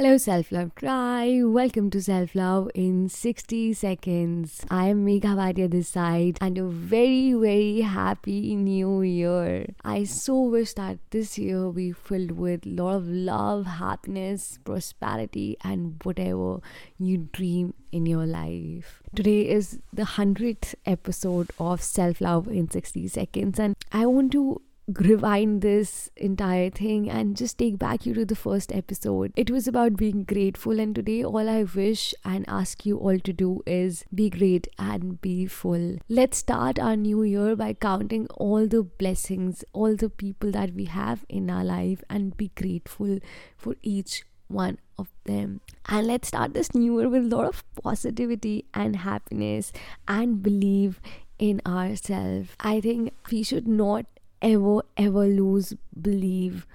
Hello, Self Love Tribe. Welcome to Self Love in 60 Seconds. I am Megha Bhatia this side, and a very, very happy new year. I so wish that this year be filled with a lot of love, happiness, prosperity, and whatever you dream in your life. Today is the 100th episode of Self Love in 60 Seconds, and I want to rewind this entire thing and just take back you to the first episode. It was about being grateful, and today, all I wish and ask you all to do is be great and be full. Let's start our new year by counting all the blessings, all the people that we have in our life, and be grateful for each one of them. And let's start this new year with a lot of positivity and happiness and believe in ourselves. I think we should not ever, ever lose belief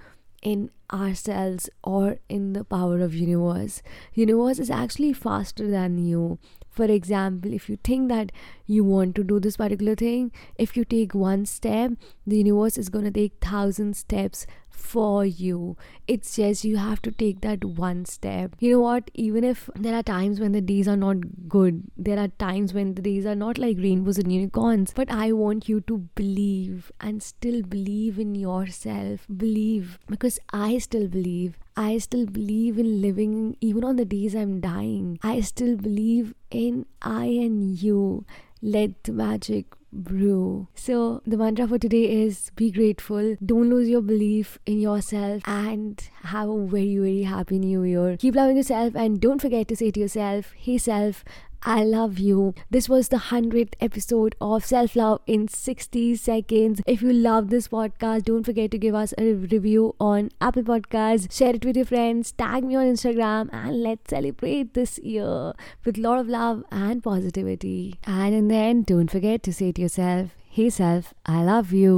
in ourselves or in the power of universe universe is actually faster than you for example if you think that you want to do this particular thing if you take one step the universe is going to take thousand steps for you. It's just you have to take that one step. You know what? Even if there are times when the days are not good, there are times when the days are not like rainbows and unicorns, but I want you to believe and still believe in yourself. Believe because I still believe. I still believe in living even on the days I'm dying. I still believe in I and you. Let the magic brew. So, the mantra for today is be grateful, don't lose your belief in yourself, and have a very, very happy new year. Keep loving yourself, and don't forget to say to yourself, Hey, self, I love you. This was the 100th episode of Self Love in 60 Seconds. If you love this podcast, don't forget to give us a review on Apple Podcasts. Share it with your friends, tag me on Instagram, and let's celebrate this year with a lot of love and positivity. And then don't forget to say to yourself, Hey, self, I love you.